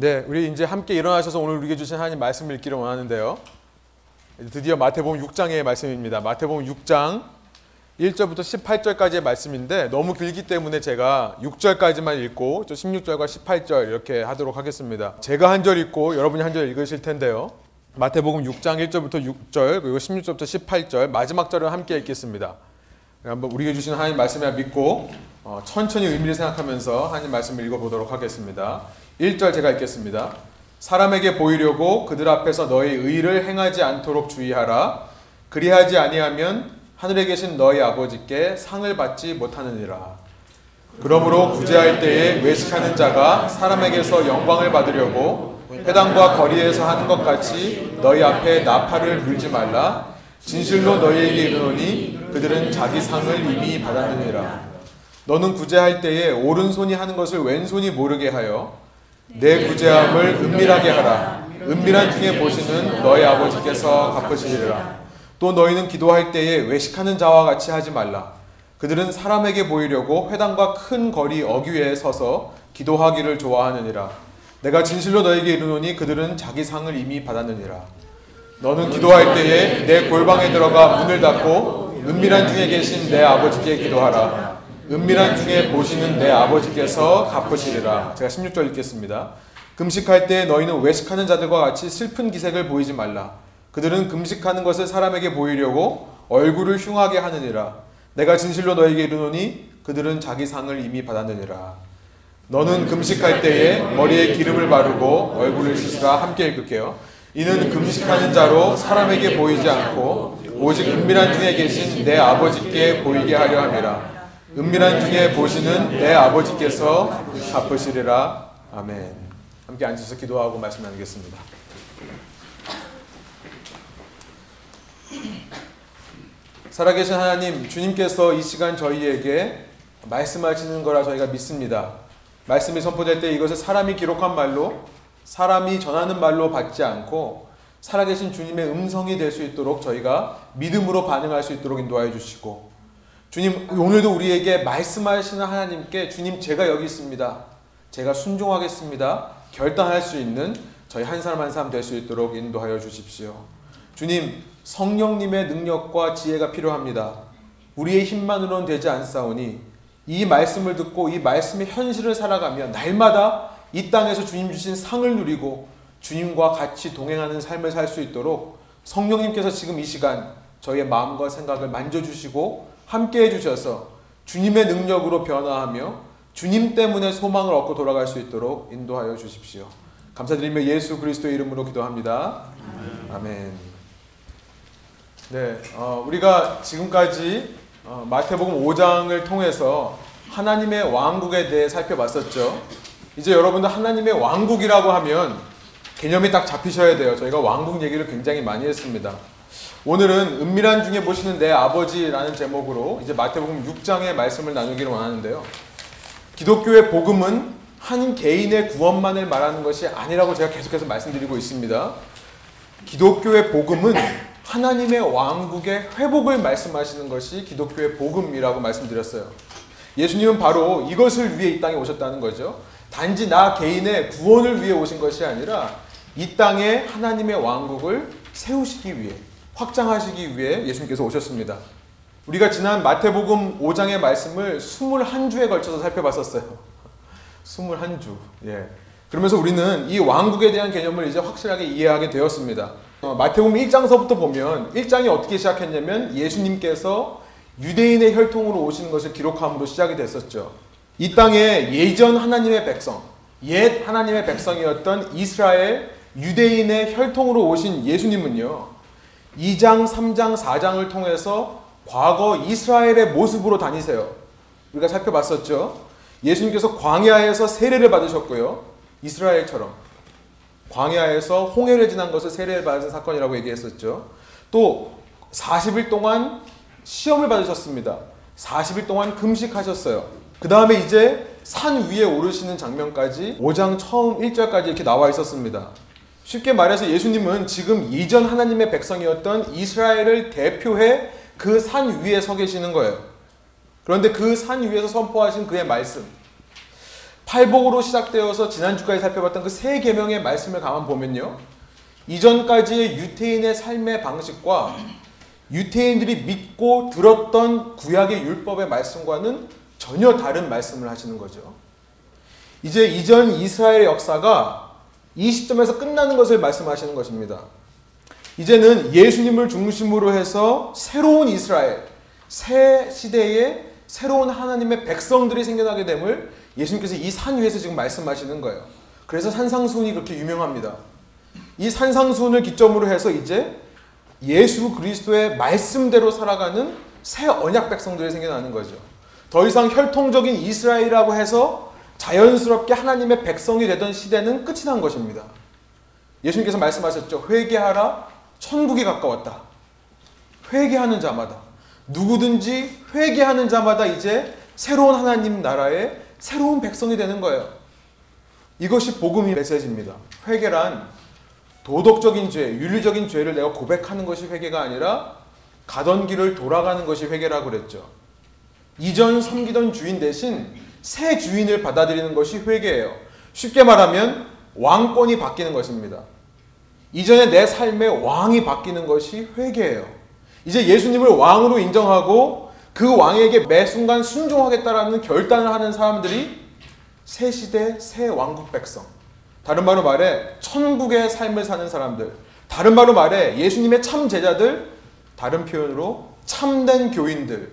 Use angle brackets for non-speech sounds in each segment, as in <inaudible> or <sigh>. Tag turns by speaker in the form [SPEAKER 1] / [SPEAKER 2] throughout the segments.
[SPEAKER 1] 네, 우리 이제 함께 일어나셔서 오늘 우리에게 주신 하나님 말씀을 읽기를 원하는데요. 드디어 마태복음 6장의 말씀입니다. 마태복음 6장 1절부터 18절까지의 말씀인데 너무 길기 때문에 제가 6절까지만 읽고 또 16절과 18절 이렇게 하도록 하겠습니다. 제가 한 절 읽고 여러분이 한 절 읽으실 텐데요. 마태복음 6장 1절부터 6절 그리고 16절부터 18절 마지막 절을 함께 읽겠습니다. 한번 우리에게 주신 하나님 말씀을 믿고 어, 천천히 의미를 생각하면서 하나님 말씀을 읽어보도록 하겠습니다. 1절 제가 읽겠습니다. 사람에게 보이려고 그들 앞에서 너희 의를 행하지 않도록 주의하라. 그리하지 아니하면 하늘에 계신 너희 아버지께 상을 받지 못하느니라. 그러므로 구제할 때에 외식하는 자가 사람에게서 영광을 받으려고 회당과 거리에서 하는 것 같이 너희 앞에 나팔을 불지 말라. 진실로 너희에게 이르노니 그들은 자기 상을 이미 받았느니라. 너는 구제할 때에 오른손이 하는 것을 왼손이 모르게 하여 내 구제함을 은밀하게 하라. 은밀한 중에 보시는 너희 아버지께서 갚으시리라. 또 너희는 기도할 때에 외식하는 자와 같이 하지 말라. 그들은 사람에게 보이려고 회당과 큰 거리 어귀에 서서 기도하기를 좋아하느니라. 내가 진실로 너에게 이르노니 그들은 자기 상을 이미 받았느니라. 너는 기도할 때에 내 골방에 들어가 문을 닫고 은밀한 중에 계신 내 아버지께 기도하라. 은밀한 중에 보시는 내 아버지께서 갚으시리라. 제가 16절 읽겠습니다. 금식할 때 너희는 외식하는 자들과 같이 슬픈 기색을 보이지 말라. 그들은 금식하는 것을 사람에게 보이려고 얼굴을 흉하게 하느니라. 내가 진실로 너에게 이르노니 그들은 자기 상을 이미 받았느니라. 너는 금식할 때에 머리에 기름을 바르고 얼굴을 씻으라 함께 읽을게요. 이는 금식하는 자로 사람에게 보이지 않고 오직 은밀한 중에 계신 내 아버지께 보이게 하려 함이라. 은밀한 중에 보시는 내 아버지께서 갚으시리라. 아멘. 함께 앉아서 기도하고 말씀 나누겠습니다. 살아계신 하나님, 주님께서 이 시간 저희에게 말씀하시는 거라 저희가 믿습니다. 말씀이 선포될 때 이것을 사람이 기록한 말로, 사람이 전하는 말로 받지 않고, 살아계신 주님의 음성이 될 수 있도록 저희가 믿음으로 반응할 수 있도록 인도하여 주시고, 주님, 오늘도 우리에게 말씀하시는 하나님께 주님, 제가 여기 있습니다. 제가 순종하겠습니다. 결단할 수 있는 저희 한 사람 한 사람 될 수 있도록 인도하여 주십시오. 주님, 성령님의 능력과 지혜가 필요합니다. 우리의 힘만으로는 되지 않사오니 이 말씀을 듣고 이 말씀의 현실을 살아가며 날마다 이 땅에서 주님 주신 상을 누리고 주님과 같이 동행하는 삶을 살 수 있도록 성령님께서 지금 이 시간 저희의 마음과 생각을 만져주시고 함께 해주셔서 주님의 능력으로 변화하며 주님 때문에 소망을 얻고 돌아갈 수 있도록 인도하여 주십시오. 감사드리며 예수 그리스도의 이름으로 기도합니다. 아멘. 네, 어, 우리가 지금까지 어, 마태복음 5장을 통해서 하나님의 왕국에 대해 살펴봤었죠. 이제 여러분들 하나님의 왕국이라고 하면 개념이 딱 잡히셔야 돼요. 저희가 왕국 얘기를 굉장히 많이 했습니다. 오늘은 은밀한 중에 보시는 내 아버지라는 제목으로 이제 마태복음 6장의 말씀을 나누기를 원하는데요. 기독교의 복음은 한 개인의 구원만을 말하는 것이 아니라고 제가 계속해서 말씀드리고 있습니다. 기독교의 복음은 하나님의 왕국의 회복을 말씀하시는 것이 기독교의 복음이라고 말씀드렸어요. 예수님은 바로 이것을 위해 이 땅에 오셨다는 거죠. 단지 나 개인의 구원을 위해 오신 것이 아니라 이 땅에 하나님의 왕국을 세우시기 위해 확장하시기 위해 예수님께서 오셨습니다. 우리가 지난 마태복음 5장의 말씀을 21주에 걸쳐서 살펴봤었어요. <laughs> 21주. 예. 그러면서 우리는 이 왕국에 대한 개념을 이제 확실하게 이해하게 되었습니다. 어, 마태복음 1장서부터 보면 1장이 어떻게 시작했냐면 예수님께서 유대인의 혈통으로 오시는 것을 기록함으로 시작이 됐었죠. 이 땅에 예전 하나님의 백성, 옛 하나님의 백성이었던 이스라엘 유대인의 혈통으로 오신 예수님은요. 2장, 3장, 4장을 통해서 과거 이스라엘의 모습으로 다니세요. 우리가 살펴봤었죠. 예수님께서 광야에서 세례를 받으셨고요. 이스라엘처럼. 광야에서 홍해를 지난 것을 세례를 받은 사건이라고 얘기했었죠. 또 40일 동안 시험을 받으셨습니다. 40일 동안 금식하셨어요. 그 다음에 이제 산 위에 오르시는 장면까지 5장 처음 1절까지 이렇게 나와 있었습니다. 쉽게 말해서 예수님은 지금 이전 하나님의 백성이었던 이스라엘을 대표해 그 산 위에 서 계시는 거예요. 그런데 그 산 위에서 선포하신 그의 말씀. 팔복으로 시작되어서 지난주까지 살펴봤던 그 세 계명의 말씀을 가만 보면요. 이전까지의 유태인의 삶의 방식과 유태인들이 믿고 들었던 구약의 율법의 말씀과는 전혀 다른 말씀을 하시는 거죠. 이제 이전 이스라엘 역사가 이 시점에서 끝나는 것을 말씀하시는 것입니다. 이제는 예수님을 중심으로 해서 새로운 이스라엘, 새 시대에 새로운 하나님의 백성들이 생겨나게 됨을 예수님께서 이 산 위에서 지금 말씀하시는 거예요. 그래서 산상수훈이 그렇게 유명합니다. 이 산상수훈을 기점으로 해서 이제 예수 그리스도의 말씀대로 살아가는 새 언약 백성들이 생겨나는 거죠. 더 이상 혈통적인 이스라엘이라고 해서 자연스럽게 하나님의 백성이 되던 시대는 끝이 난 것입니다. 예수님께서 말씀하셨죠. 회개하라. 천국이 가까웠다. 회개하는 자마다 누구든지 회개하는 자마다 이제 새로운 하나님 나라의 새로운 백성이 되는 거예요. 이것이 복음의 메시지입니다. 회개란 도덕적인 죄, 윤리적인 죄를 내가 고백하는 것이 회개가 아니라 가던 길을 돌아가는 것이 회개라고 그랬죠. 이전 섬기던 주인 대신 새 주인을 받아들이는 것이 회개예요. 쉽게 말하면 왕권이 바뀌는 것입니다. 이전에 내 삶의 왕이 바뀌는 것이 회개예요. 이제 예수님을 왕으로 인정하고 그 왕에게 매 순간 순종하겠다라는 결단을 하는 사람들이 새 시대 새 왕국 백성. 다른 말로 말해 천국의 삶을 사는 사람들. 다른 말로 말해 예수님의 참 제자들. 다른 표현으로 참된 교인들.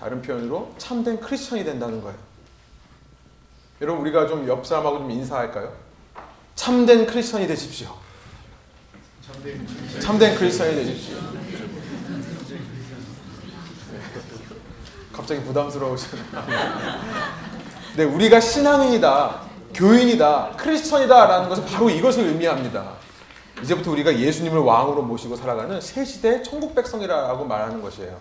[SPEAKER 1] 다른 표현으로 참된 크리스천이 된다는 거예요. 여러분 우리가 좀 옆 사람하고 좀 인사할까요? 참된 크리스천이 되십시오. 참된 크리스천이 되십시오. 갑자기 부담스러우시네요. 네, 우리가 신앙인이다, 교인이다, 크리스천이다라는 것은 바로 이것을 의미합니다. 이제부터 우리가 예수님을 왕으로 모시고 살아가는 새 시대 천국 백성이라고 말하는 것이에요.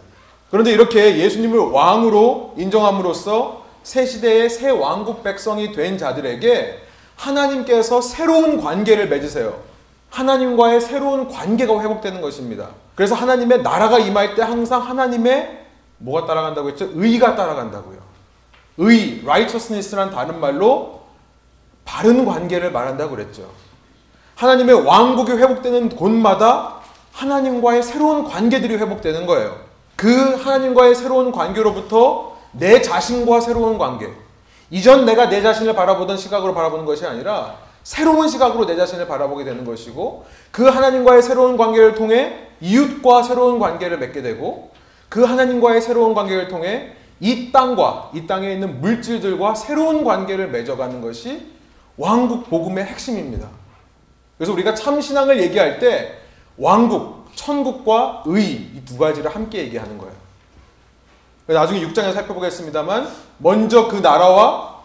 [SPEAKER 1] 그런데 이렇게 예수님을 왕으로 인정함으로써 새 시대의 새 왕국 백성이 된 자들에게 하나님께서 새로운 관계를 맺으세요. 하나님과의 새로운 관계가 회복되는 것입니다. 그래서 하나님의 나라가 임할 때 항상 하나님의 뭐가 따라간다고 했죠? 의가 따라간다고요. 의, righteousness란 다른 말로 바른 관계를 말한다고 그랬죠. 하나님의 왕국이 회복되는 곳마다 하나님과의 새로운 관계들이 회복되는 거예요. 그 하나님과의 새로운 관계로부터 내 자신과 새로운 관계. 이전 내가 내 자신을 바라보던 시각으로 바라보는 것이 아니라 새로운 시각으로 내 자신을 바라보게 되는 것이고 그 하나님과의 새로운 관계를 통해 이웃과 새로운 관계를 맺게 되고 그 하나님과의 새로운 관계를 통해 이 땅과 이 땅에 있는 물질들과 새로운 관계를 맺어가는 것이 왕국 복음의 핵심입니다. 그래서 우리가 참 신앙을 얘기할 때 왕국, 천국과 의 이 두 가지를 함께 얘기하는 거예요. 나중에 6장에 살펴보겠습니다만 먼저 그 나라와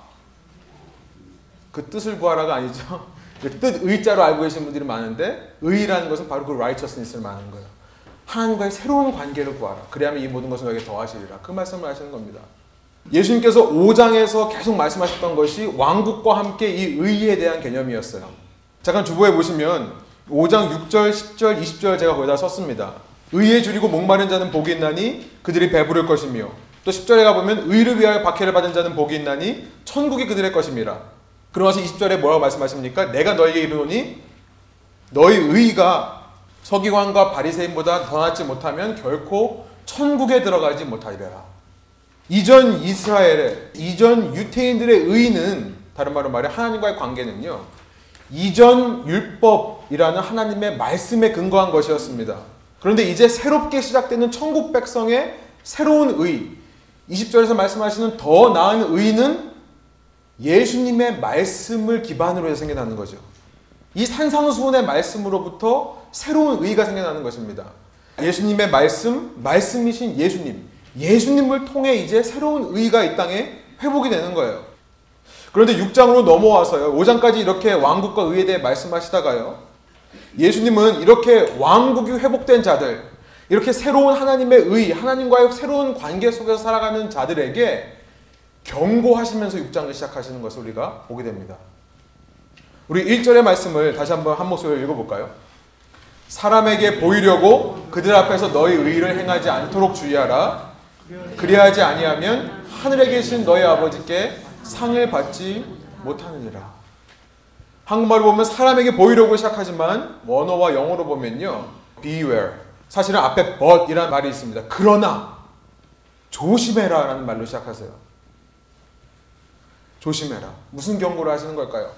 [SPEAKER 1] 그 뜻을 구하라가 아니죠. <laughs> 뜻 의자로 알고 계신 분들이 많은데 의라는 것은 바로 그 righteousness를 말하는 거예요. 하나님과의 새로운 관계를 구하라. 그래야만 이 모든 것을 너에게 더하시리라. 그 말씀을 하시는 겁니다. 예수님께서 5장에서 계속 말씀하셨던 것이 왕국과 함께 이 의에 대한 개념이었어요. 잠깐 주보에 보시면 5장 6절, 10절, 20절 제가 거기다 썼습니다. 의에 줄이고 목마른 자는 복이 있나니 그들이 배부를 것이며 또 10절에 가보면 의를 위하여 박해를 받은 자는 복이 있나니 천국이 그들의 것임이라. 그러면서 20절에 뭐라고 말씀하십니까? 내가 너에게 이르노니 너희 의가 서기관과 바리새인보다 더 낫지 못하면 결코 천국에 들어가지 못하리라. 이전 이스라엘의 이전 유태인들의 의는 다른 말로 말해 하나님과의 관계는요. 이전 율법이라는 하나님의 말씀에 근거한 것이었습니다. 그런데 이제 새롭게 시작되는 천국 백성의 새로운 의 20절에서 말씀하시는 더 나은 의는 예수님의 말씀을 기반으로 해서 생겨나는 거죠. 이 산상수훈의 말씀으로부터 새로운 의가 생겨나는 것입니다. 예수님의 말씀, 말씀이신 예수님, 예수님을 통해 이제 새로운 의가 이 땅에 회복이 되는 거예요. 그런데 6장으로 넘어와서요. 5장까지 이렇게 왕국과 의에 대해 말씀하시다가요. 예수님은 이렇게 왕국이 회복된 자들, 이렇게 새로운 하나님의 의, 하나님과의 새로운 관계 속에서 살아가는 자들에게 경고하시면서 6장을 시작하시는 것을 우리가 보게 됩니다. 우리 1절의 말씀을 다시 한번 한 목소리로 읽어볼까요? 사람에게 보이려고 그들 앞에서 너희 의를 행하지 않도록 주의하라. 그리하지 아니하면 하늘에 계신 너희 아버지께 상을 받지 못하느니라. 한국말로 보면 사람에게 보이려고 시작하지만 원어와 영어로 보면요. beware. 사실은 앞에 but이라는 말이 있습니다. 그러나 조심해라 라는 말로 시작하세요. 조심해라. 무슨 경고를 하시는 걸까요?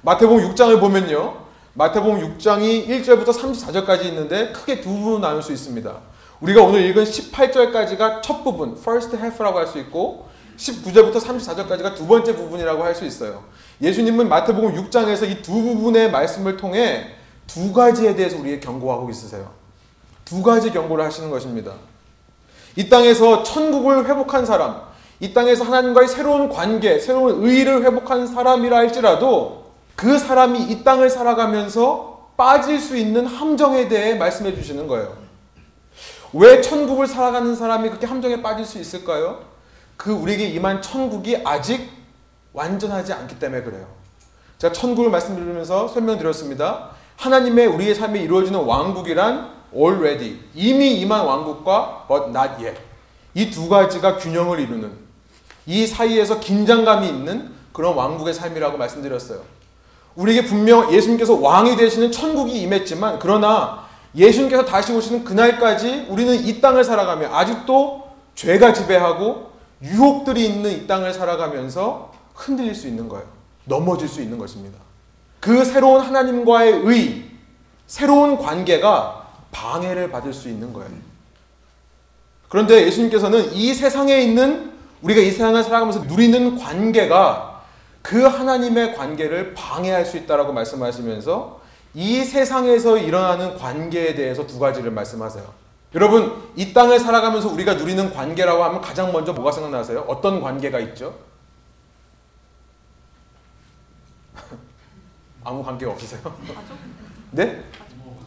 [SPEAKER 1] 마태복음 6장을 보면요. 마태복음 6장이 1절부터 34절까지 있는데 크게 두 부분 나눌 수 있습니다. 우리가 오늘 읽은 18절까지가 첫 부분, first half라고 할 수 있고 19절부터 34절까지가 두 번째 부분이라고 할 수 있어요. 예수님은 마태복음 6장에서 이 두 부분의 말씀을 통해 두 가지에 대해서 우리에게 경고하고 있으세요. 두 가지 경고를 하시는 것입니다. 이 땅에서 천국을 회복한 사람, 이 땅에서 하나님과의 새로운 관계, 새로운 의의를 회복한 사람이라 할지라도 그 사람이 이 땅을 살아가면서 빠질 수 있는 함정에 대해 말씀해 주시는 거예요. 왜 천국을 살아가는 사람이 그렇게 함정에 빠질 수 있을까요? 그 우리에게 임한 천국이 아직 완전하지 않기 때문에 그래요. 제가 천국을 말씀드리면서 설명드렸습니다. 하나님의 우리의 삶에 이루어지는 왕국이란 already 이미 임한 왕국과 but not yet 이 두 가지가 균형을 이루는 이 사이에서 긴장감이 있는 그런 왕국의 삶이라고 말씀드렸어요. 우리에게 분명 예수님께서 왕이 되시는 천국이 임했지만 그러나 예수님께서 다시 오시는 그날까지 우리는 이 땅을 살아가며 아직도 죄가 지배하고 유혹들이 있는 이 땅을 살아가면서 흔들릴 수 있는 거예요. 넘어질 수 있는 것입니다. 그 새로운 하나님과의 의, 새로운 관계가 방해를 받을 수 있는 거예요. 그런데 예수님께서는 이 세상에 있는 우리가 이 세상을 살아가면서 누리는 관계가 그 하나님의 관계를 방해할 수 있다라고 말씀하시면서 이 세상에서 일어나는 관계에 대해서 두 가지를 말씀하세요. 여러분, 이 땅을 살아가면서 우리가 누리는 관계라고 하면 가장 먼저 뭐가 생각나세요? 어떤 관계가 있죠? <laughs> 아무 관계가 없으세요? 네?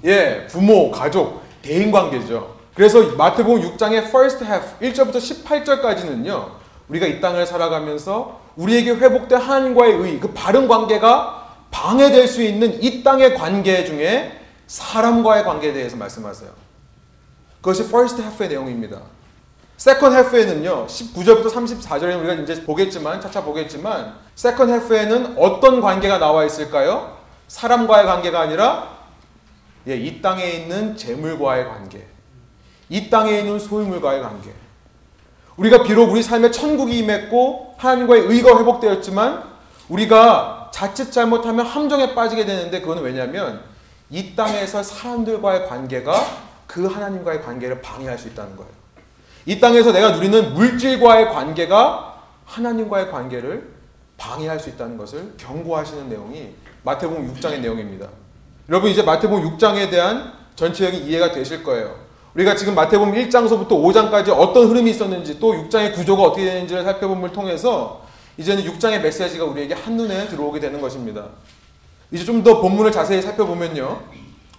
[SPEAKER 1] 예, 부모, 가족, 대인 관계죠. 그래서 마태복음 6장의 first half 1절부터 18절까지는요. 우리가 이 땅을 살아가면서 우리에게 회복된 하나님과의 의, 그 바른 관계가 방해될 수 있는 이 땅의 관계 중에 사람과의 관계에 대해서 말씀하세요. 그것이 first half의 내용입니다. second half에는요, 19절부터 34절에 우리가 이제 보겠지만, 차차 보겠지만, second half에는 어떤 관계가 나와 있을까요? 사람과의 관계가 아니라, 예, 이 땅에 있는 재물과의 관계, 이 땅에 있는 소유물과의 관계. 우리가 비록 우리 삶에 천국이 임했고, 하나님과의 의가 회복되었지만, 우리가 자칫 잘못하면 함정에 빠지게 되는데, 그거는 왜냐하면, 이 땅에서 사람들과의 관계가 그 하나님과의 관계를 방해할 수 있다는 거예요. 이 땅에서 내가 누리는 물질과의 관계가 하나님과의 관계를 방해할 수 있다는 것을 경고하시는 내용이 마태복음 6장의 내용입니다. 여러분 이제 마태복음 6장에 대한 전체적인 이해가 되실 거예요. 우리가 지금 마태복음 1장서부터 5장까지 어떤 흐름이 있었는지 또 6장의 구조가 어떻게 되는지를 살펴봄을 통해서 이제는 6장의 메시지가 우리에게 한눈에 들어오게 되는 것입니다. 이제 좀 더 본문을 자세히 살펴보면요.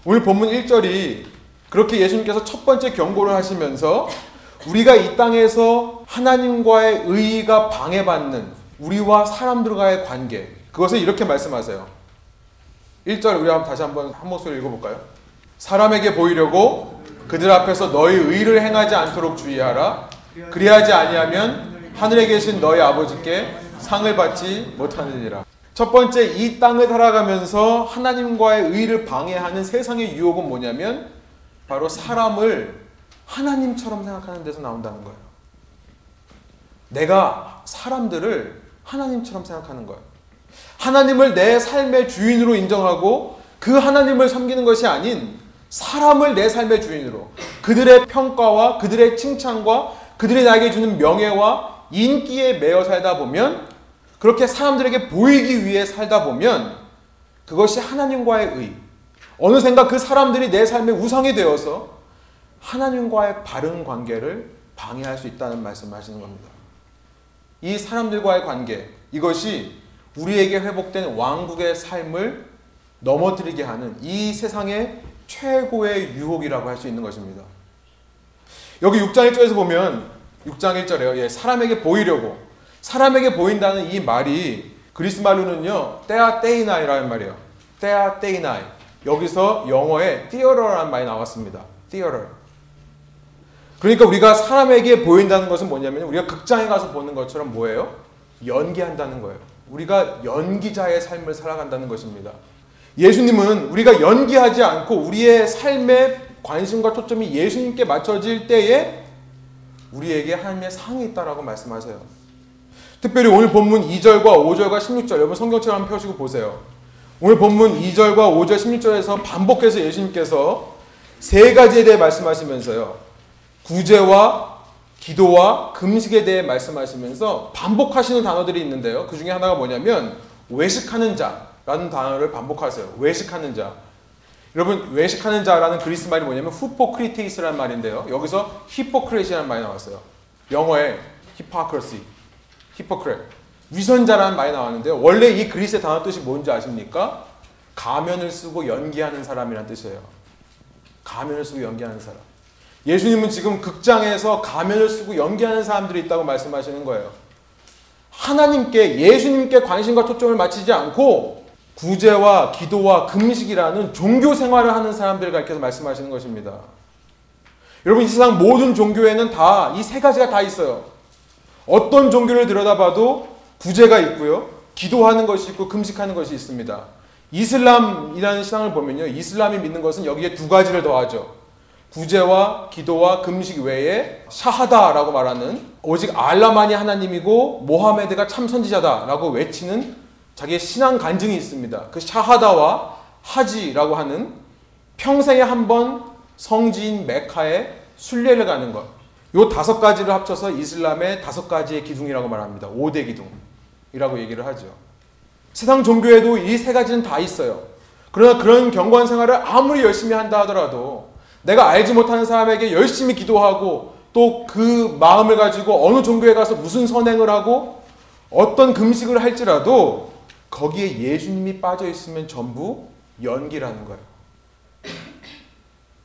[SPEAKER 1] 오늘 본문 1절이 그렇게 예수님께서 첫 번째 경고를 하시면서 우리가 이 땅에서 하나님과의 의의가 방해받는 우리와 사람들과의 관계 그것을 이렇게 말씀하세요. 1절 우리 다시 한번 한 목소리 읽어볼까요? 사람에게 보이려고 그들 앞에서 너희 의를 행하지 않도록 주의하라. 그리하지 아니하면 하늘에 계신 너희 아버지께 상을 받지 못하느니라. 첫 번째 이 땅을 살아가면서 하나님과의 의를 방해하는 세상의 유혹은 뭐냐면 바로 사람을 하나님처럼 생각하는 데서 나온다는 거예요. 내가 사람들을 하나님처럼 생각하는 거예요. 하나님을 내 삶의 주인으로 인정하고 그 하나님을 섬기는 것이 아닌 사람을 내 삶의 주인으로 그들의 평가와 그들의 칭찬과 그들이 나에게 주는 명예와 인기에 매여 살다 보면 그렇게 사람들에게 보이기 위해 살다 보면 그것이 하나님과의 의, 어느샌가 그 사람들이 내 삶의 우상이 되어서 하나님과의 바른 관계를 방해할 수 있다는 말씀을 하시는 겁니다. 이 사람들과의 관계, 이것이 우리에게 회복된 왕국의 삶을 넘어뜨리게 하는 이 세상의 최고의 유혹이라고 할 수 있는 것입니다. 여기 6장 1절에서 보면 6장 1절에요. 예, 사람에게 보이려고 사람에게 보인다는 이 말이 그리스 말로는요. 때아 때이나이라는 말이에요. 때아 때이나이. 여기서 영어에 theater라는 말이 나왔습니다. theater. 그러니까 우리가 사람에게 보인다는 것은 뭐냐면 우리가 극장에 가서 보는 것처럼 뭐예요? 연기한다는 거예요. 우리가 연기자의 삶을 살아간다는 것입니다. 예수님은 우리가 연기하지 않고 우리의 삶의 관심과 초점이 예수님께 맞춰질 때에 우리에게 하나님의 상이 있다라고 말씀하세요. 특별히 오늘 본문 2절과 5절과 16절 여러분 성경처럼 한번 펴시고 보세요. 오늘 본문 2절과 5절 16절에서 반복해서 예수님께서 세 가지에 대해 말씀하시면서요. 구제와 기도와 금식에 대해 말씀하시면서 반복하시는 단어들이 있는데요. 그 중에 하나가 뭐냐면 외식하는 자라는 단어를 반복하세요. 외식하는 자. 여러분 외식하는 자라는 그리스 말이 뭐냐면 후포크리테이스라는 말인데요. 여기서 히포크레시라는 말이 나왔어요. 영어에 히포크레시, 히포크레, 위선자라는 말이 나왔는데요. 원래 이 그리스의 단어 뜻이 뭔지 아십니까? 가면을 쓰고 연기하는 사람이란 뜻이에요. 가면을 쓰고 연기하는 사람. 예수님은 지금 극장에서 가면을 쓰고 연기하는 사람들이 있다고 말씀하시는 거예요. 하나님께 예수님께 관심과 초점을 맞추지 않고 구제와 기도와 금식이라는 종교 생활을 하는 사람들을 가리켜서 말씀하시는 것입니다. 여러분 이 세상 모든 종교에는 다 이 세 가지가 다 있어요. 어떤 종교를 들여다봐도 구제가 있고요. 기도하는 것이 있고 금식하는 것이 있습니다. 이슬람이라는 신앙을 보면요. 이슬람이 믿는 것은 여기에 두 가지를 더하죠. 구제와 기도와 금식 외에 샤하다라고 말하는 오직 알라만이 하나님이고 모하메드가 참 선지자다라고 외치는 자기의 신앙 간증이 있습니다. 그 샤하다와 하지라고 하는 평생에 한 번 성지인 메카에 순례를 가는 것. 요 다섯 가지를 합쳐서 이슬람의 다섯 가지의 기둥이라고 말합니다. 5대 기둥 이라고 얘기를 하죠. 세상 종교에도 이 세 가지는 다 있어요. 그러나 그런 경관 생활을 아무리 열심히 한다 하더라도 내가 알지 못하는 사람에게 열심히 기도하고 또 그 마음을 가지고 어느 종교에 가서 무슨 선행을 하고 어떤 금식을 할지라도 거기에 예수님이 빠져 있으면 전부 연기라는 거예요.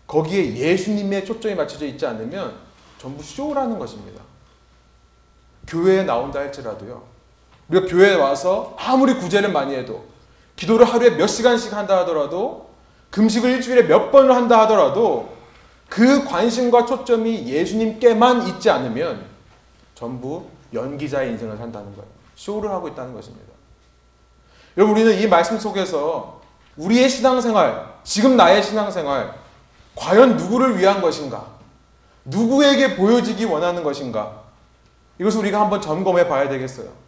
[SPEAKER 1] 거기에 예수님의 초점이 맞춰져 있지 않으면 전부 쇼라는 것입니다. 교회에 나온다 할지라도요. 우리가 교회에 와서 아무리 구제를 많이 해도 기도를 하루에 몇 시간씩 한다 하더라도 금식을 일주일에 몇 번을 한다 하더라도 그 관심과 초점이 예수님께만 있지 않으면 전부 연기자의 인생을 산다는 거예요. 쇼를 하고 있다는 것입니다. 여러분 우리는 이 말씀 속에서 우리의 신앙생활, 지금 나의 신앙생활 과연 누구를 위한 것인가? 누구에게 보여지기 원하는 것인가? 이것을 우리가 한번 점검해 봐야 되겠어요.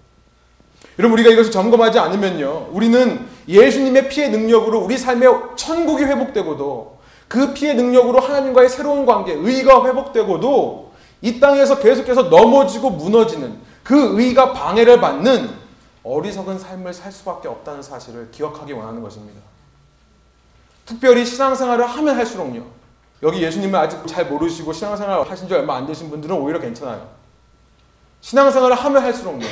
[SPEAKER 1] 여러분 우리가 이것을 점검하지 않으면요. 우리는 예수님의 피의 능력으로 우리 삶의 천국이 회복되고도 그 피의 능력으로 하나님과의 새로운 관계, 의가 회복되고도 이 땅에서 계속해서 넘어지고 무너지는 그 의가 방해를 받는 어리석은 삶을 살 수밖에 없다는 사실을 기억하기 원하는 것입니다. 특별히 신앙생활을 하면 할수록요. 여기 예수님을 아직 잘 모르시고 신앙생활 하신 지 얼마 안 되신 분들은 오히려 괜찮아요. 신앙생활을 하면 할수록요.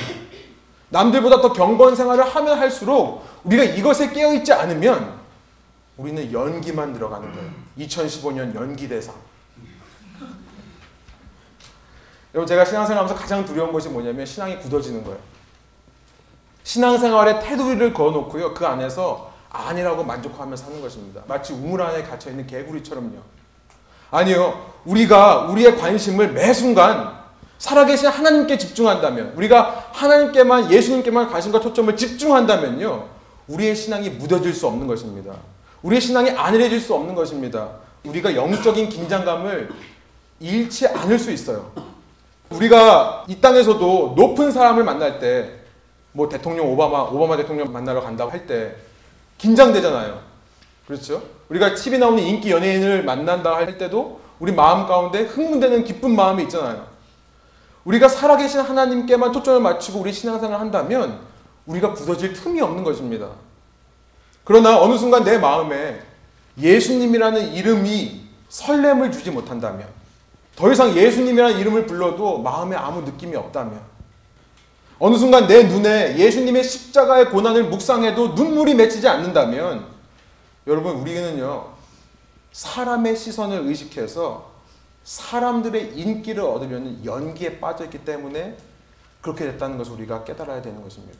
[SPEAKER 1] 남들보다 더 경건 생활을 하면 할수록 우리가 이것에 깨어있지 않으면 우리는 연기만 들어가는 거예요. 2015년 연기 대상. 여러분 제가 신앙생활하면서 가장 두려운 것이 뭐냐면 신앙이 굳어지는 거예요. 신앙생활에 테두리를 그어놓고요. 그 안에서 아니라고 만족하며 사는 것입니다. 마치 우물 안에 갇혀있는 개구리처럼요. 아니요. 우리가 우리의 관심을 매 순간 살아계신 하나님께 집중한다면, 우리가 하나님께만, 예수님께만 관심과 초점을 집중한다면요. 우리의 신앙이 무뎌질 수 없는 것입니다. 우리의 신앙이 안일해질 수 없는 것입니다. 우리가 영적인 긴장감을 잃지 않을 수 있어요. 우리가 이 땅에서도 높은 사람을 만날 때 뭐 대통령 오바마 오바마 대통령 만나러 간다고 할 때 긴장되잖아요. 그렇죠? 우리가 TV에 나오는 인기 연예인을 만난다 할 때도 우리 마음 가운데 흥분되는 기쁜 마음이 있잖아요. 우리가 살아계신 하나님께만 초점을 맞추고 우리 신앙생활을 한다면 우리가 굳어질 틈이 없는 것입니다. 그러나 어느 순간 내 마음에 예수님이라는 이름이 설렘을 주지 못한다면 더 이상 예수님이라는 이름을 불러도 마음에 아무 느낌이 없다면 어느 순간 내 눈에 예수님의 십자가의 고난을 묵상해도 눈물이 맺히지 않는다면 여러분 우리는요 사람의 시선을 의식해서 사람들의 인기를 얻으려는 연기에 빠져있기 때문에 그렇게 됐다는 것을 우리가 깨달아야 되는 것입니다.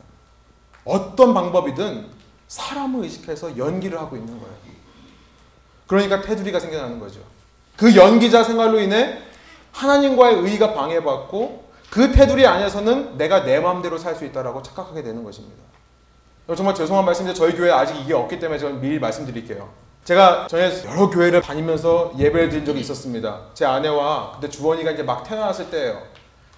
[SPEAKER 1] 어떤 방법이든 사람을 의식해서 연기를 하고 있는 거예요. 그러니까 테두리가 생겨나는 거죠. 그 연기자 생활로 인해 하나님과의 의가 방해받고 그 테두리 안에서는 내가 내 마음대로 살 수 있다라고 착각하게 되는 것입니다. 정말 죄송한 말씀인데 저희 교회 아직 이게 없기 때문에 저는 미리 말씀드릴게요. 제가 전에 여러 교회를 다니면서 예배를 드린 적이 있었습니다. 제 아내와 그때 주원이가 이제 막 태어났을 때예요.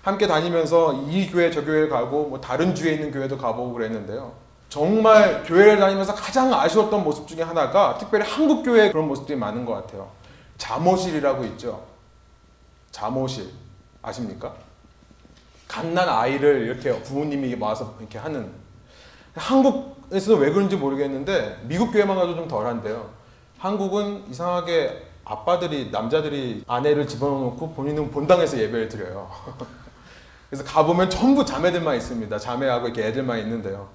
[SPEAKER 1] 함께 다니면서 이 교회 저 교회를 가고 뭐 다른 주에 있는 교회도 가보고 그랬는데요. 정말 교회를 다니면서 가장 아쉬웠던 모습 중에 하나가 특별히 한국 교회에 그런 모습들이 많은 것 같아요. 잠옷실이라고 있죠. 잠옷실 아십니까? 갓난 아이를 이렇게 부모님이 와서 이렇게 하는 한국에서는 왜 그런지 모르겠는데 미국 교회만 가도 좀 덜한데요. 한국은 이상하게 아빠들이 남자들이 아내를 집어넣고 본인은 본당에서 예배를 드려요. <laughs> 그래서 가보면 전부 자매들만 있습니다. 자매하고 이렇게 애들만 있는데요.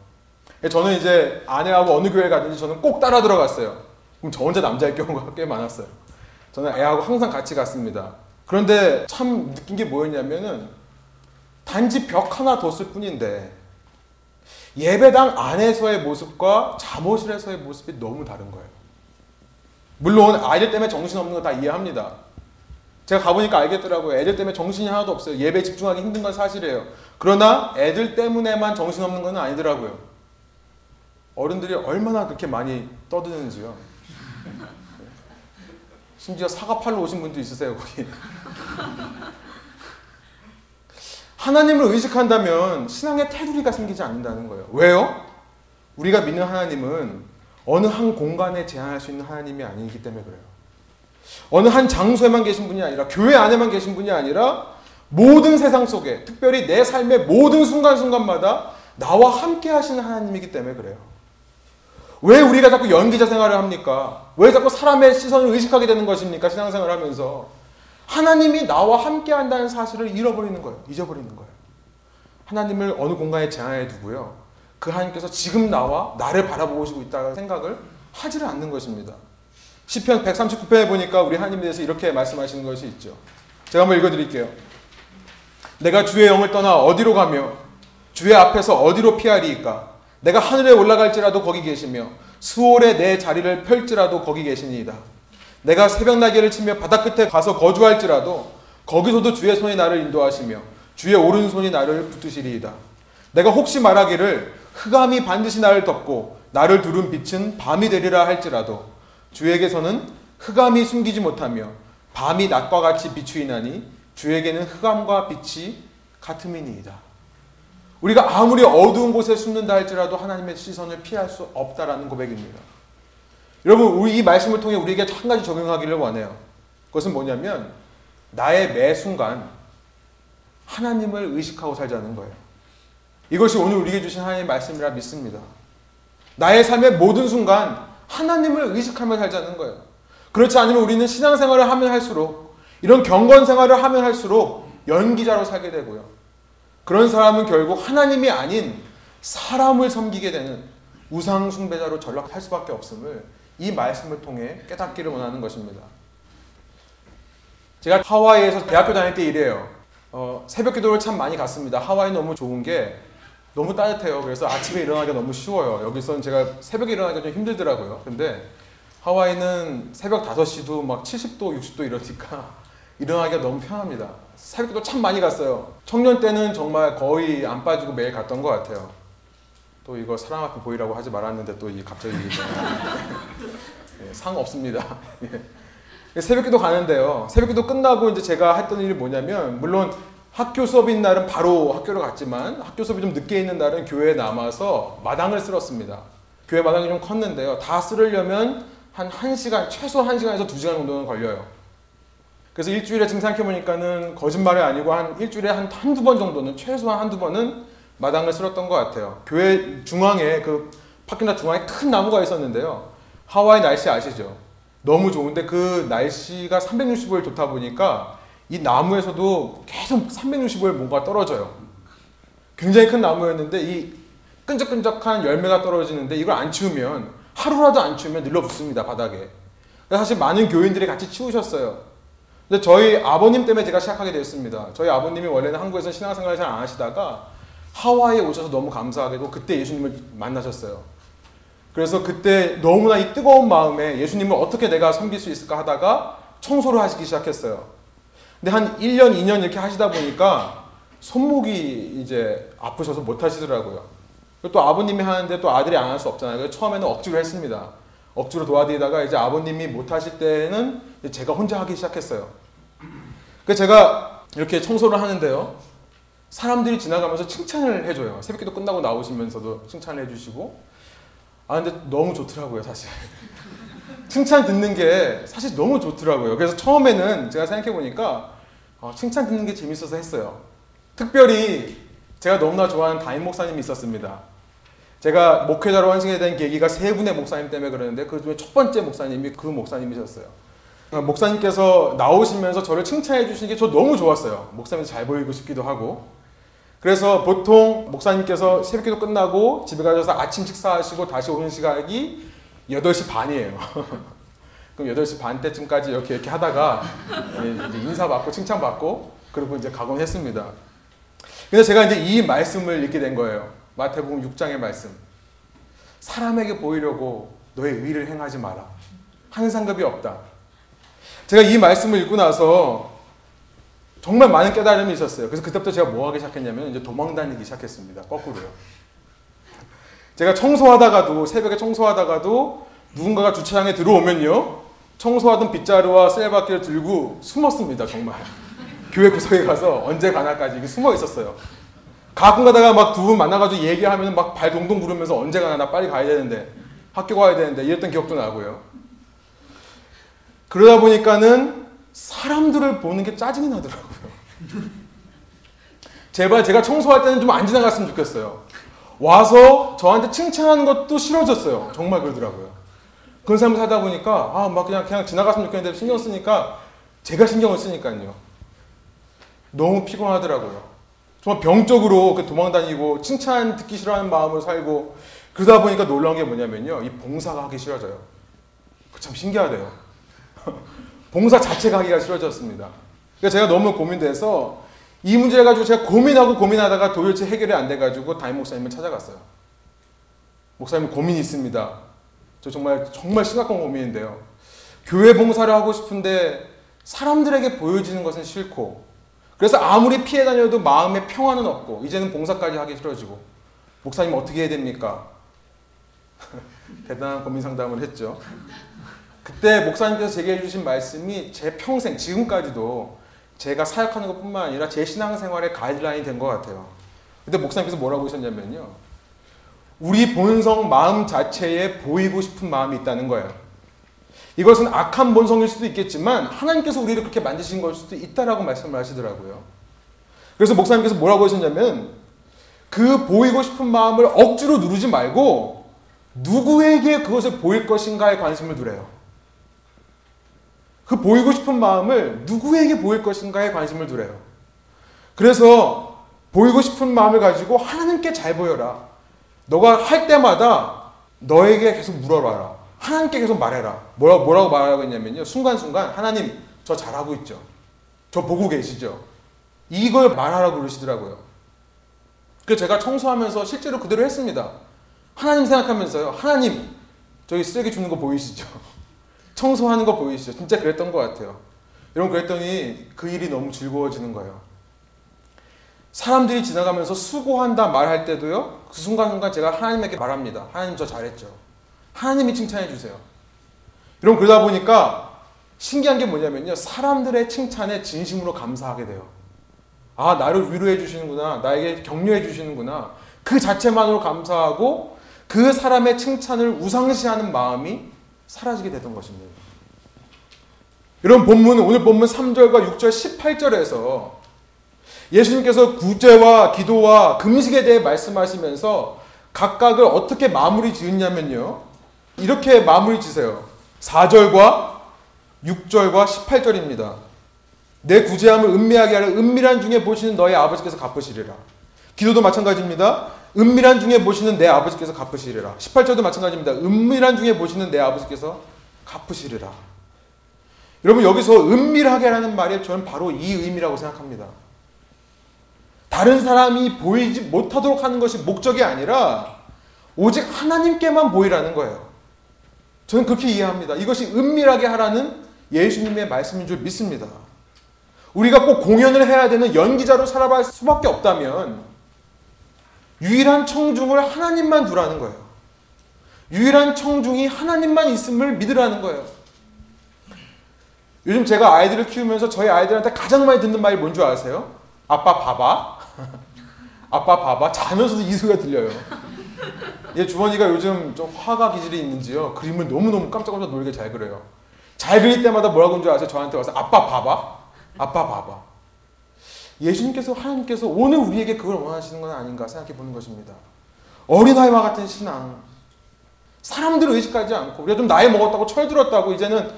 [SPEAKER 1] 저는 이제 아내하고 어느 교회 가든지 저는 꼭 따라 들어갔어요. 그럼 저 혼자 남자일 경우가 <laughs> 꽤 많았어요. 저는 애하고 항상 같이 갔습니다. 그런데 참 느낀 게 뭐였냐면은 단지 벽 하나 뒀을 뿐인데 예배당 안에서의 모습과 잠옷실에서의 모습이 너무 다른 거예요. 물론 아이들 때문에 정신 없는 거 다 이해합니다. 제가 가보니까 알겠더라고요. 애들 때문에 정신이 하나도 없어요. 예배 집중하기 힘든 건 사실이에요. 그러나 애들 때문에만 정신 없는 건 아니더라고요. 어른들이 얼마나 그렇게 많이 떠드는지요. 심지어 사과 팔로 오신 분도 있으세요, 거기. 하나님을 의식한다면 신앙의 테두리가 생기지 않는다는 거예요. 왜요? 우리가 믿는 하나님은 어느 한 공간에 제한할 수 있는 하나님이 아니기 때문에 그래요. 어느 한 장소에만 계신 분이 아니라 교회 안에만 계신 분이 아니라 모든 세상 속에 특별히 내 삶의 모든 순간순간마다 나와 함께 하시는 하나님이기 때문에 그래요. 왜 우리가 자꾸 연기자 생활을 합니까? 왜 자꾸 사람의 시선을 의식하게 되는 것입니까? 신앙생활을 하면서. 하나님이 나와 함께 한다는 사실을 잃어버리는 거예요. 잊어버리는 거예요. 하나님을 어느 공간에 제한해 두고요. 그 하나님께서 지금 나와 나를 바라보시고 있다는 생각을 하지를 않는 것입니다. 시편 139편에 보니까 우리 하나님에 대해서 이렇게 말씀하시는 것이 있죠. 제가 한번 읽어드릴게요. 내가 주의 영을 떠나 어디로 가며 주의 앞에서 어디로 피하리이까? 내가 하늘에 올라갈지라도 거기 계시며 수월에 내 자리를 펼지라도 거기 계시니이다. 내가 새벽 날개를 치며 바다 끝에 가서 거주할지라도 거기서도 주의 손이 나를 인도하시며 주의 오른손이 나를 붙드시리이다. 내가 혹시 말하기를 흑암이 반드시 나를 덮고 나를 두른 빛은 밤이 되리라 할지라도 주에게서는 흑암이 숨기지 못하며 밤이 낮과 같이 비추이나니 주에게는 흑암과 빛이 같음이니이다. 우리가 아무리 어두운 곳에 숨는다 할지라도 하나님의 시선을 피할 수 없다라는 고백입니다. 여러분, 이 말씀을 통해 우리에게 한 가지 적용하기를 원해요. 그것은 뭐냐면 나의 매 순간 하나님을 의식하고 살자는 거예요. 이것이 오늘 우리에게 주신 하나님의 말씀이라 믿습니다. 나의 삶의 모든 순간 하나님을 의식하며 살자는 거예요. 그렇지 않으면 우리는 신앙생활을 하면 할수록 이런 경건 생활을 하면 할수록 연기자로 살게 되고요. 그런 사람은 결국 하나님이 아닌 사람을 섬기게 되는 우상 숭배자로 전락할 수밖에 없음을 이 말씀을 통해 깨닫기를 원하는 것입니다. 제가 하와이에서 대학교 다닐 때 이래요. 어, 새벽 기도를 참 많이 갔습니다. 하와이 너무 좋은 게 너무 따뜻해요. 그래서 아침에 일어나기가 너무 쉬워요. 여기서는 제가 새벽에 일어나기가 좀 힘들더라고요. 근데 하와이는 새벽 5시도 막 70도, 60도 이러니까 <laughs> 일어나기가 너무 편합니다. 새벽도 참 많이 갔어요. 청년 때는 정말 거의 안 빠지고 매일 갔던 것 같아요. 또 이거 사람 앞에 보이라고 하지 말았는데 또 갑자기 네, <laughs> 상 없습니다. <laughs> 예. 새벽기도 가는데요. 새벽기도 끝나고 이제 제가 했던 일이 뭐냐면 물론 학교 수업인 날은 바로 학교를 갔지만 학교 수업이 좀 늦게 있는 날은 교회에 남아서 마당을 쓸었습니다. 교회 마당이 좀 컸는데요. 다 쓸으려면 한 1시간, 최소 1시간에서 2시간 정도는 걸려요. 그래서 일주일에 지금 생각해보니까는 거짓말이 아니고 한 일주일에 한 한두 번 정도는, 최소한 한두 번은 마당을 쓸었던 것 같아요. 교회 중앙에 그 파킹lot 중앙에 큰 나무가 있었는데요. 하와이 날씨 아시죠? 너무 좋은데 그 날씨가 365일 좋다 보니까 이 나무에서도 계속 365일 뭔가 떨어져요. 굉장히 큰 나무였는데 이 끈적끈적한 열매가 떨어지는데 이걸 안 치우면 하루라도 안 치우면 늘러붙습니다 바닥에. 사실 많은 교인들이 같이 치우셨어요. 근데 저희 아버님 때문에 제가 시작하게 되었습니다. 저희 아버님이 원래는 한국에서 신앙생활을 잘 안 하시다가 하와이에 오셔서 너무 감사하게도 그때 예수님을 만나셨어요. 그래서 그때 너무나 이 뜨거운 마음에 예수님을 어떻게 내가 섬길 수 있을까 하다가 청소를 하시기 시작했어요. 근데 한 1년, 2년 이렇게 하시다 보니까 손목이 이제 아프셔서 못 하시더라고요. 또 아버님이 하는데 또 아들이 안 할 수 없잖아요. 그래서 처음에는 억지로 했습니다. 억지로 도와드리다가 이제 아버님이 못 하실 때는 제가 혼자 하기 시작했어요. 그 제가 이렇게 청소를 하는데요. 사람들이 지나가면서 칭찬을 해줘요. 새벽기도 끝나고 나오시면서도 칭찬을 해주시고. 아 근데 너무 좋더라고요, 사실. <laughs> 칭찬 듣는 게 사실 너무 좋더라고요. 그래서 처음에는 제가 생각해 보니까 어, 칭찬 듣는 게 재밌어서 했어요. 특별히 제가 너무나 좋아하는 담임 목사님이 있었습니다. 제가 목회자로 환승에 된 계기가 세 분의 목사님 때문에 그러는데 그 중에 첫 번째 목사님이 그 목사님이셨어요. 목사님께서 나오시면서 저를 칭찬해 주시는 게 저 너무 좋았어요. 목사님 잘 보이고 싶기도 하고. 그래서 보통 목사님께서 새벽기도 끝나고 집에 가셔서 아침 식사하시고 다시 오는 시각이 8시 반이에요. <laughs> 그럼 8시 반 때쯤까지 이렇게 이렇게 하다가 인사받고 칭찬받고 그리고 이제 가곤 했습니다. 근데 제가 이제 이 말씀을 읽게 된 거예요. 마태복음 6장의 말씀. 사람에게 보이려고 너의 의를 행하지 마라. 하는 상급이 없다. 제가 이 말씀을 읽고 나서 정말 많은 깨달음이 있었어요. 그래서 그때부터 제가 뭐 하기 시작했냐면 이제 도망 다니기 시작했습니다. 거꾸로요. 제가 청소하다가도 새벽에 청소하다가도 누군가가 주차장에 들어오면요. 청소하던 빗자루와 셀바퀴를 들고 숨었습니다. 정말. 교회 구석에 가서 언제 가나까지 숨어 있었어요. 가끔 가다가 막 두 분 만나가지고 얘기하면 막 발 동동 구르면서 언제 가나 나 빨리 가야 되는데 학교 가야 되는데 이랬던 기억도 나고요. 그러다 보니까는 사람들을 보는 게 짜증이 나더라고요. 제발 제가 청소할 때는 좀 안 지나갔으면 좋겠어요. 와서 저한테 칭찬하는 것도 싫어졌어요. 정말 그러더라고요. 그런 삶을 살다 보니까 아 막 그냥 그냥 지나갔으면 좋겠는데 신경 쓰니까 제가 신경을 쓰니까요. 너무 피곤하더라고요. 정말 병적으로 도망다니고 칭찬 듣기 싫어하는 마음을 살고 그러다 보니까 놀라운 게 뭐냐면요. 이 봉사가 하기 싫어져요. 참 신기하대요. <laughs> 봉사 자체가 하기가 싫어졌습니다. 그래서 제가 너무 고민돼서 이 문제 가지고 제가 고민하고 고민하다가 도대체 해결이 안 돼가지고 담임 목사님을 찾아갔어요. 목사님 고민이 있습니다. 저 정말 정말 심각한 고민인데요. 교회 봉사를 하고 싶은데 사람들에게 보여지는 것은 싫고 그래서 아무리 피해 다녀도 마음에 평안은 없고 이제는 봉사까지 하기 싫어지고 목사님 어떻게 해야 됩니까? <laughs> 대단한 고민 상담을 했죠. 그때 목사님께서 제게 해주신 말씀이 제 평생 지금까지도 제가 사역하는 것뿐만 아니라 제 신앙생활의 가이드라인이 된 것 같아요. 근데 목사님께서 뭐라고 하셨냐면요. 우리 본성 마음 자체에 보이고 싶은 마음이 있다는 거예요. 이것은 악한 본성일 수도 있겠지만 하나님께서 우리를 그렇게 만드신 걸 수도 있다라고 말씀을 하시더라고요. 그래서 목사님께서 뭐라고 하셨냐면 그 보이고 싶은 마음을 억지로 누르지 말고 누구에게 그것을 보일 것인가에 관심을 두래요. 그 보이고 싶은 마음을 누구에게 보일 것인가에 관심을 두래요. 그래서 보이고 싶은 마음을 가지고 하나님께 잘 보여라. 너가 할 때마다 너에게 계속 물어봐라. 하나님께 계속 말해라. 뭐라, 뭐라고 말하고 있냐면요. 순간순간 하나님 저 잘하고 있죠. 저 보고 계시죠. 이걸 말하라고 그러시더라고요. 그 제가 청소하면서 실제로 그대로 했습니다. 하나님 생각하면서요. 하나님 저기 쓰레기 주는 거 보이시죠? <laughs> 청소하는 거 보이시죠? 진짜 그랬던 것 같아요. 여러분 그랬더니 그 일이 너무 즐거워지는 거예요. 사람들이 지나가면서 수고한다 말할 때도요. 그 순간순간 제가 하나님에게 말합니다. 하나님 저 잘했죠. 하나님이 칭찬해 주세요. 여러분 그러다 보니까 신기한 게 뭐냐면요. 사람들의 칭찬에 진심으로 감사하게 돼요. 아, 나를 위로해 주시는구나. 나에게 격려해 주시는구나. 그 자체만으로 감사하고 그 사람의 칭찬을 우상시하는 마음이 사라지게 되던 것입니다. 여러분 본문 오늘 본문 3절과 6절 18절에서 예수님께서 구제와 기도와 금식에 대해 말씀하시면서 각각을 어떻게 마무리 지었냐면요. 이렇게 마무리 지세요. 4절과 6절과 18절입니다. 내 구제함을 은밀하게 하려 은밀한 중에 보시는 너의 아버지께서 갚으시리라. 기도도 마찬가지입니다. 은밀한 중에 보시는 내 아버지께서 갚으시리라. 18절도 마찬가지입니다. 은밀한 중에 보시는 내 아버지께서 갚으시리라. 여러분 여기서 은밀하게라는 말이 저는 바로 이 의미라고 생각합니다. 다른 사람이 보이지 못하도록 하는 것이 목적이 아니라 오직 하나님께만 보이라는 거예요. 저는 그렇게 이해합니다. 이것이 은밀하게 하라는 예수님의 말씀인 줄 믿습니다. 우리가 꼭 공연을 해야 되는 연기자로 살아갈 수밖에 없다면 유일한 청중을 하나님만 두라는 거예요. 유일한 청중이 하나님만 있음을 믿으라는 거예요. 요즘 제가 아이들을 키우면서 저희 아이들한테 가장 많이 듣는 말이 뭔 줄 아세요? 아빠 봐봐. <laughs> 아빠 봐봐. 자면서도 이 소리가 들려요. 얘 주머니가 요즘 좀 화가 기질이 있는지요. 그림을 너무너무 깜짝깜짝 놀게 잘 그려요. 잘 그릴 때마다 뭐라고 하는 줄 아세요? 저한테 와서 아빠 봐봐. 아빠 봐봐. 예수님께서 하나님께서 오늘 우리에게 그걸 원하시는 건 아닌가 생각해 보는 것입니다. 어린아이와 같은 신앙. 사람들을 의식하지 않고 우리가 좀 나이 먹었다고 철들었다고 이제는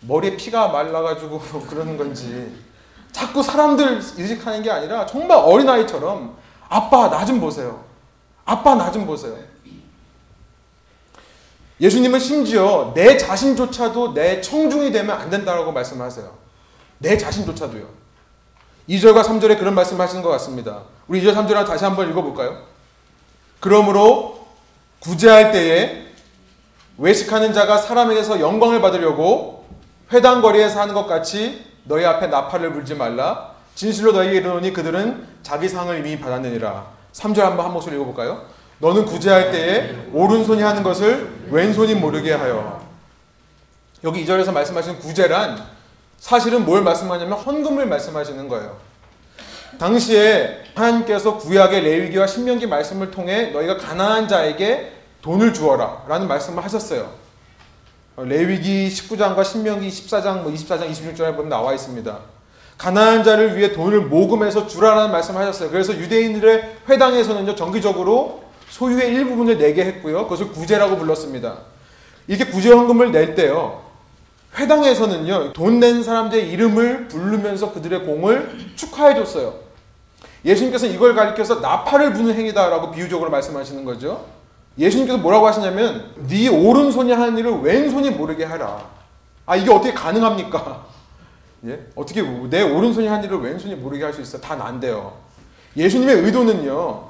[SPEAKER 1] 머리에 피가 말라가지고 <laughs> 그러는 건지 자꾸 사람들 의식하는 게 아니라 정말 어린아이처럼 아빠 나 좀 보세요. 아빠 나 좀 보세요. 예수님은 심지어 내 자신조차도 내 청중이 되면 안 된다고 말씀하세요. 내 자신조차도요. 2절과 3절에 그런 말씀 하시는 것 같습니다. 우리 2절, 3절 다시 한번 읽어볼까요? 그러므로 구제할 때에 외식하는 자가 사람에게서 영광을 받으려고 회당 거리에서 하는 것 같이 너희 앞에 나팔을 불지 말라. 진실로 너희에게 이르노니 그들은 자기 상을 이미 받았느니라. 3절 한번 한 목소리 읽어볼까요? 너는 구제할 때에 오른손이 하는 것을 왼손이 모르게 하여. 여기 2절에서 말씀하시는 구제란 사실은 뭘 말씀하냐면 헌금을 말씀하시는 거예요. 당시에 하나님께서 구약의 레위기와 신명기 말씀을 통해 너희가 가난한 자에게 돈을 주어라 라는 말씀을 하셨어요. 레위기 19장과 신명기 14장, 뭐 24장, 26장에 보면 나와 있습니다. 가난한 자를 위해 돈을 모금해서 주라라는 말씀을 하셨어요. 그래서 유대인들의 회당에서는요, 정기적으로 소유의 일부분을 내게 했고요. 그것을 구제라고 불렀습니다. 이렇게 구제 헌금을 낼 때요, 회당에서는요, 돈 낸 사람들의 이름을 부르면서 그들의 공을 축하해 줬어요. 예수님께서 이걸 가리켜서 나팔을 부는 행위다라고 비유적으로 말씀하시는 거죠. 예수님께서 뭐라고 하시냐면 네 오른손이 하는 일을 왼손이 모르게 하라. 아 이게 어떻게 가능합니까? <laughs> 예? 어떻게 내 오른손이 하는 일을 왼손이 모르게 할 수 있어? 다 난데요. 예수님의 의도는요.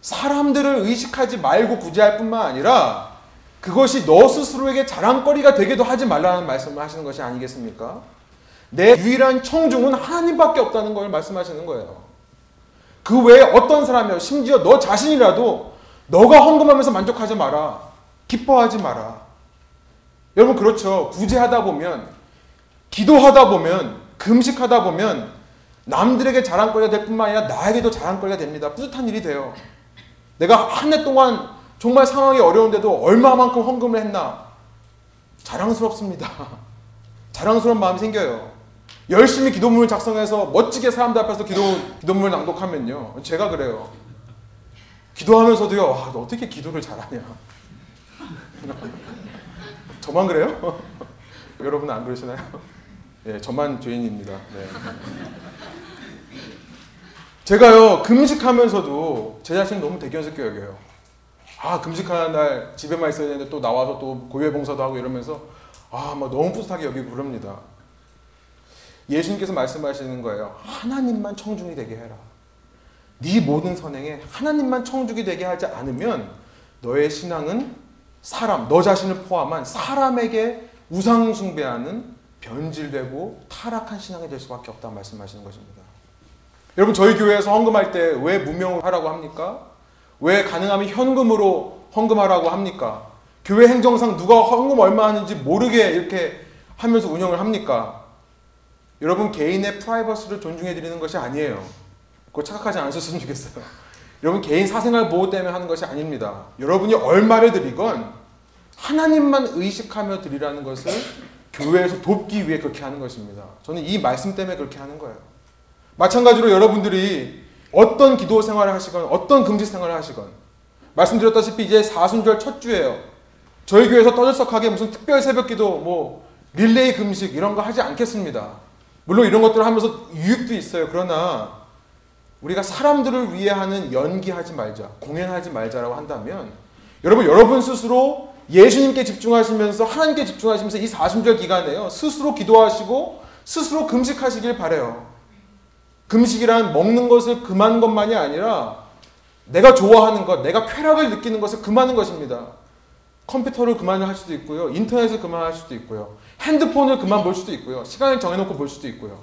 [SPEAKER 1] 사람들을 의식하지 말고 구제할 뿐만 아니라 그것이 너 스스로에게 자랑거리가 되게도 하지 말라는 말씀을 하시는 것이 아니겠습니까? 내 유일한 청중은 하나님밖에 없다는 걸 말씀하시는 거예요. 그 외에 어떤 사람이요, 심지어 너 자신이라도 너가 헌금하면서 만족하지 마라. 기뻐하지 마라. 여러분 그렇죠. 구제하다 보면 기도하다 보면 금식하다 보면 남들에게 자랑거리가 될 뿐만 아니라 나에게도 자랑거리가 됩니다. 뿌듯한 일이 돼요. 내가 한 해 동안 정말 상황이 어려운데도 얼마만큼 헌금을 했나 자랑스럽습니다. <laughs> 자랑스러운 마음이 생겨요. 열심히 기도문을 작성해서 멋지게 사람들 앞에서 기도, 기도문을 낭독하면요. 제가 그래요. 기도하면서도요, 와, 너 어떻게 기도를 잘하냐. 저만 그래요? <laughs> 여러분은 안 그러시나요? 예, 저만 죄인입니다. 네. 제가요, 금식하면서도 제 자신을 너무 대견스럽게 여겨요. 아, 금식하는 날 집에만 있어야 되는데 또 나와서 또 고유의 봉사도 하고 이러면서 아, 막 너무 뿌듯하게 여기고 그럽니다. 예수님께서 말씀하시는 거예요. 하나님만 청중이 되게 해라. 네 모든 선행에 하나님만 청중이 되게 하지 않으면 너의 신앙은 사람, 너 자신을 포함한 사람에게 우상 숭배하는 변질되고 타락한 신앙이 될 수밖에 없다 말씀하시는 것입니다. 여러분 저희 교회에서 헌금할 때 왜 무명하라고 합니까? 왜 가능하면 현금으로 헌금하라고 합니까? 교회 행정상 누가 헌금 얼마 하는지 모르게 이렇게 하면서 운영을 합니까? 여러분 개인의 프라이버시를 존중해 드리는 것이 아니에요. 그거 착각하지 않으셨으면 좋겠어요. 여러분 개인 사생활 보호 때문에 하는 것이 아닙니다. 여러분이 얼마를 드리건 하나님만 의식하며 드리라는 것을 교회에서 돕기 위해 그렇게 하는 것입니다. 저는 이 말씀 때문에 그렇게 하는 거예요. 마찬가지로 여러분들이 어떤 기도 생활을 하시건 어떤 금지 생활을 하시건 말씀드렸다시피 이제 사순절 첫 주예요. 저희 교회에서 떠들썩하게 무슨 특별 새벽 기도 뭐 릴레이 금식 이런 거 하지 않겠습니다. 물론 이런 것들을 하면서 유익도 있어요. 그러나 우리가 사람들을 위해 하는 연기하지 말자, 공연하지 말자라고 한다면 여러분 여러분 스스로 예수님께 집중하시면서 하나님께 집중하시면서 이 사순절 기간에요. 스스로 기도하시고 스스로 금식하시길 바래요. 금식이란 먹는 것을 금한 것만이 아니라 내가 좋아하는 것, 내가 쾌락을 느끼는 것을 금하는 것입니다. 컴퓨터를 그만 할 수도 있고요. 인터넷을 그만 할 수도 있고요. 핸드폰을 그만 볼 수도 있고요. 시간을 정해놓고 볼 수도 있고요.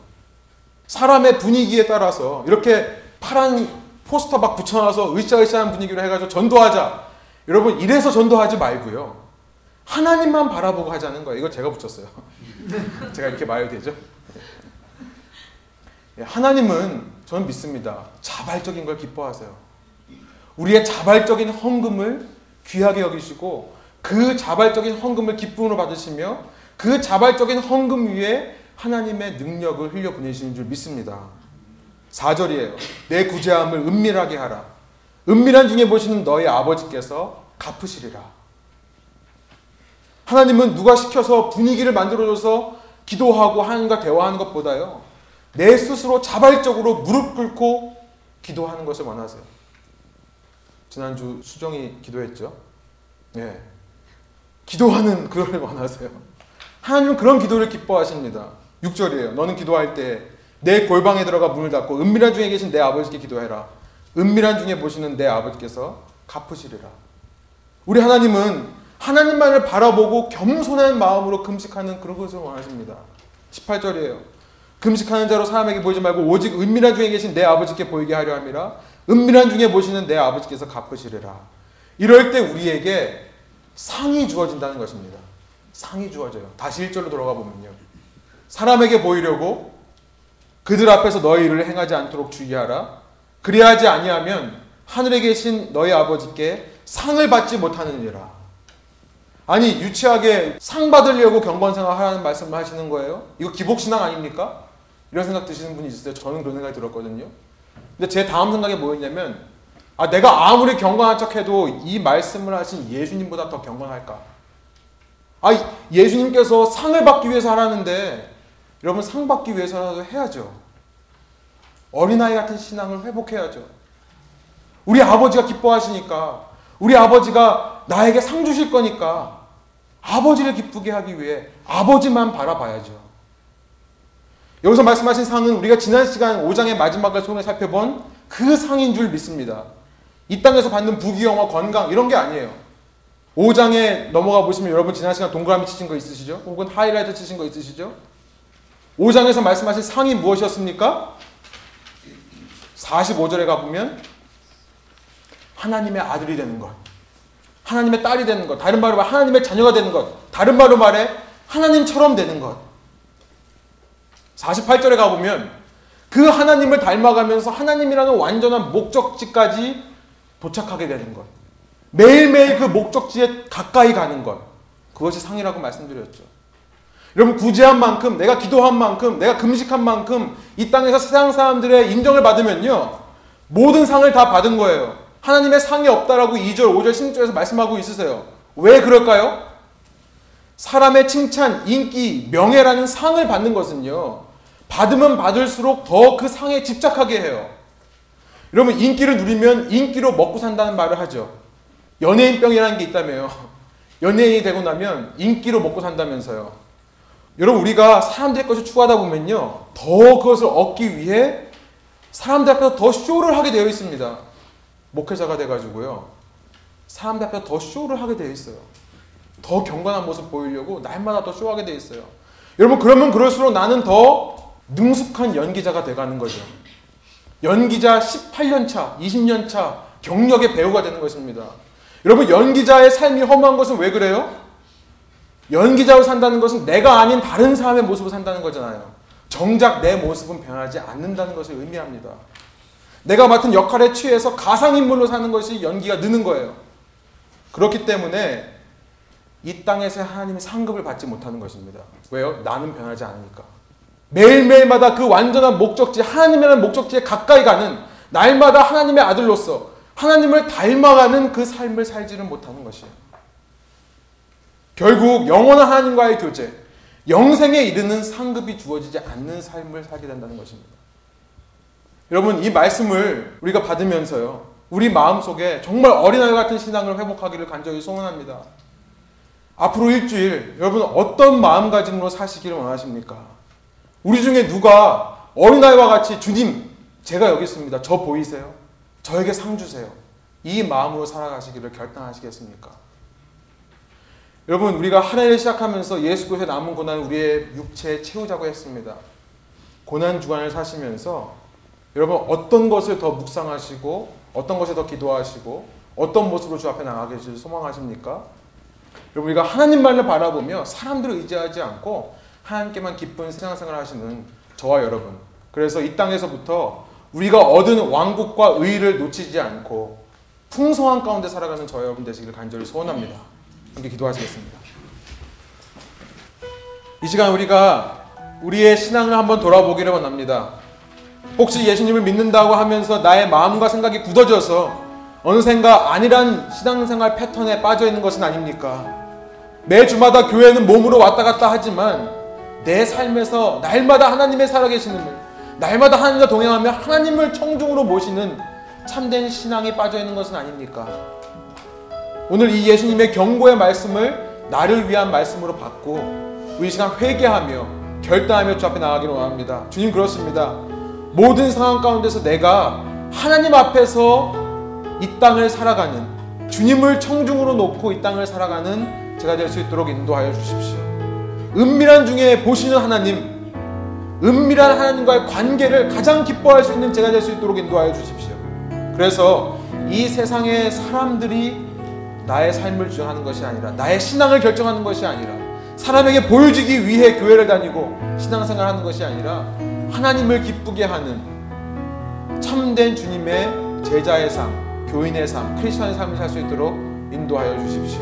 [SPEAKER 1] 사람의 분위기에 따라서 이렇게 파란 포스터 막 붙여놔서 으쌰으쌰한 분위기로 해가지고 전도하자. 여러분 이래서 전도하지 말고요. 하나님만 바라보고 하자는 거예요. 이거 제가 붙였어요. <laughs> 제가 이렇게 말해도 되죠? 예, 하나님은 저는 믿습니다. 자발적인 걸 기뻐하세요. 우리의 자발적인 헌금을 귀하게 여기시고 그 자발적인 헌금을 기쁨으로 받으시며 그 자발적인 헌금 위에 하나님의 능력을 흘려 보내시는 줄 믿습니다. 4절이에요. 내 구제함을 은밀하게 하라. 은밀한 중에 보시는 너희 아버지께서 갚으시리라. 하나님은 누가 시켜서 분위기를 만들어줘서 기도하고 하나님과 대화하는 것보다요. 내 스스로 자발적으로 무릎 꿇고 기도하는 것을 원하세요. 지난주 수정이 기도했죠. 예. 기도하는 그걸 <laughs> 원하세요. 하나님은 그런 기도를 기뻐하십니다. 6절이에요. 너는 기도할 때 내 골방에 들어가 문을 닫고 은밀한 중에 계신 내 아버지께 기도해라. 은밀한 중에 보시는 내 아버지께서 갚으시리라. 우리 하나님은 하나님만을 바라보고 겸손한 마음으로 금식하는 그런 것을 원하십니다. 18절이에요. 금식하는 자로 사람에게 보이지 말고 오직 은밀한 중에 계신 내 아버지께 보이게 하려 함이라. 은밀한 중에 보시는 내 아버지께서 갚으시리라. 이럴 때 우리에게 상이 주어진다는 것입니다. 상이 주어져요. 다시 1절로 돌아가 보면요. 사람에게 보이려고 그들 앞에서 너희 일을 행하지 않도록 주의하라. 그리하지 아니하면 하늘에 계신 너희 아버지께 상을 받지 못하느니라. 아니 유치하게 상 받으려고 경건생활 하라는 말씀을 하시는 거예요? 이거 기복신앙 아닙니까? 이런 생각 드시는 분이 있으세요? 저는 그런 생각이 들었거든요. 근데 제 다음 생각이 뭐였냐면 아 내가 아무리 경건한 척해도 이 말씀을 하신 예수님보다 더 경건할까? 아 예수님께서 상을 받기 위해서 하라는데 여러분 상 받기 위해서라도 해야죠. 어린아이 같은 신앙을 회복해야죠. 우리 아버지가 기뻐하시니까 우리 아버지가 나에게 상 주실 거니까 아버지를 기쁘게 하기 위해 아버지만 바라봐야죠. 여기서 말씀하신 상은 우리가 지난 시간 5장의 마지막을 손에 살펴본 그 상인 줄 믿습니다. 이 땅에서 받는 부귀영화, 건강 이런 게 아니에요. 5장에 넘어가 보시면 여러분 지난 시간 동그라미 치신 거 있으시죠? 혹은 하이라이트 치신 거 있으시죠? 5장에서 말씀하신 상이 무엇이었습니까? 45절에 가보면 하나님의 아들이 되는 것. 하나님의 딸이 되는 것. 다른 말로 말해 하나님의 자녀가 되는 것. 다른 말로 말해 하나님처럼 되는 것. 48절에 가보면 그 하나님을 닮아가면서 하나님이라는 완전한 목적지까지 도착하게 되는 것. 매일매일 그 목적지에 가까이 가는 것. 그것이 상이라고 말씀드렸죠. 여러분 구제한 만큼 내가 기도한 만큼 내가 금식한 만큼 이 땅에서 세상 사람들의 인정을 받으면요. 모든 상을 다 받은 거예요. 하나님의 상이 없다라고 2절, 5절, 16절에서 말씀하고 있으세요. 왜 그럴까요? 사람의 칭찬, 인기, 명예라는 상을 받는 것은요. 받으면 받을수록 더 그 상에 집착하게 해요. 여러분 인기를 누리면 인기로 먹고 산다는 말을 하죠. 연예인병이라는 게 있다며요. <laughs> 연예인이 되고 나면 인기로 먹고 산다면서요. 여러분 우리가 사람들의 것을 추구하다 보면요. 더 그것을 얻기 위해 사람들 앞에서 더 쇼를 하게 되어 있습니다. 목회자가 돼가지고요. 사람들 앞에서 더 쇼를 하게 되어 있어요. 더 경건한 모습 보이려고 날마다 더 쇼하게 되어 있어요. 여러분 그러면 그럴수록 나는 더 능숙한 연기자가 돼가는 거죠. 연기자 18년 차, 20년 차 경력의 배우가 되는 것입니다. 여러분 연기자의 삶이 허무한 것은 왜 그래요? 연기자로 산다는 것은 내가 아닌 다른 사람의 모습을 산다는 거잖아요. 정작 내 모습은 변하지 않는다는 것을 의미합니다. 내가 맡은 역할에 취해서 가상인물로 사는 것이 연기가 느는 거예요. 그렇기 때문에 이 땅에서 하나님의 상급을 받지 못하는 것입니다. 왜요? 나는 변하지 않으니까. 매일매일마다 그 완전한 목적지, 하나님이라는 목적지에 가까이 가는 날마다 하나님의 아들로서 하나님을 닮아가는 그 삶을 살지는 못하는 것이에요. 결국 영원한 하나님과의 교제, 영생에 이르는 상급이 주어지지 않는 삶을 살게 된다는 것입니다. 여러분, 이 말씀을 우리가 받으면서요, 우리 마음 속에 정말 어린아이 같은 신앙을 회복하기를 간절히 소원합니다. 앞으로 일주일, 여러분 어떤 마음가짐으로 사시기를 원하십니까? 우리 중에 누가 어린아이와 같이 주님, 제가 여기 있습니다. 저 보이세요? 저에게 상 주세요. 이 마음으로 살아가시기를 결단하시겠습니까? 여러분 우리가 한 해를 시작하면서 예수 그리스도의 남은 고난을 우리의 육체에 채우자고 했습니다. 고난 주간을 사시면서 여러분 어떤 것을 더 묵상하시고 어떤 것에 더 기도하시고 어떤 모습으로 주 앞에 나가 계실 소망하십니까? 여러분 우리가 하나님만을 바라보며 사람들을 의지하지 않고 하나님께만 기쁜 신앙생활 하시는 저와 여러분 그래서 이 땅에서부터 우리가 얻은 왕국과 의를 놓치지 않고 풍성한 가운데 살아가는 저 여러분 되시기를 간절히 소원합니다. 함께 기도하시겠습니다. 이 시간 우리가 우리의 신앙을 한번 돌아보기를 원합니다. 혹시 예수님을 믿는다고 하면서 나의 마음과 생각이 굳어져서 어느샌가 아니란 신앙생활 패턴에 빠져 있는 것은 아닙니까? 매 주마다 교회는 몸으로 왔다 갔다 하지만 내 삶에서 날마다 하나님의 살아계시는 날마다 하나님과 동행하며 하나님을 청중으로 모시는 참된 신앙이 빠져 있는 것은 아닙니까? 오늘 이 예수님의 경고의 말씀을 나를 위한 말씀으로 받고 우리 시간 회개하며 결단하며 주 앞에 나가기를 원합니다. 주님 그렇습니다. 모든 상황 가운데서 내가 하나님 앞에서 이 땅을 살아가는 주님을 청중으로 놓고 이 땅을 살아가는 제가 될 수 있도록 인도하여 주십시오. 은밀한 중에 보시는 하나님, 은밀한 하나님과의 관계를 가장 기뻐할 수 있는 제가 될 수 있도록 인도하여 주십시오. 그래서 이 세상의 사람들이 나의 삶을 주장하는 것이 아니라 나의 신앙을 결정하는 것이 아니라 사람에게 보여주기 위해 교회를 다니고 신앙생활 하는 것이 아니라 하나님을 기쁘게 하는 참된 주님의 제자의 삶, 교인의 삶, 크리스천의 삶을 살 수 있도록 인도하여 주십시오.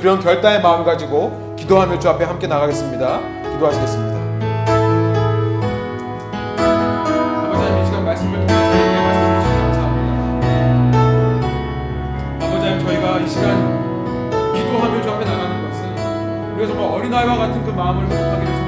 [SPEAKER 1] 그런 결단의 마음을 가지고 기도하며 주 앞에 함께 나가겠습니다. 기도하시겠습니다. 어린아이와 같은 그 마음을 회복하기를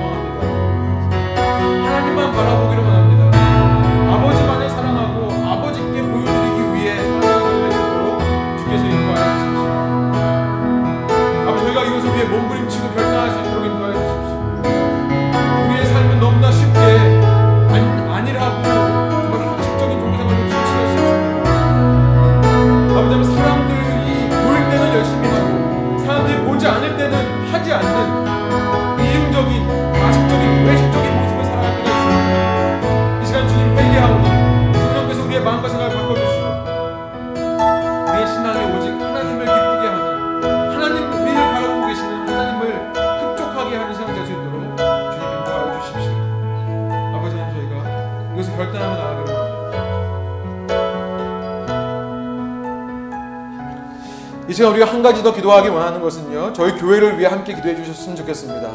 [SPEAKER 1] 결단하며 나아가기를 원합니다. 이 시간 우리가 한 가지 더 기도하기 원하는 것은요. 저희 교회를 위해 함께 기도해 주셨으면 좋겠습니다.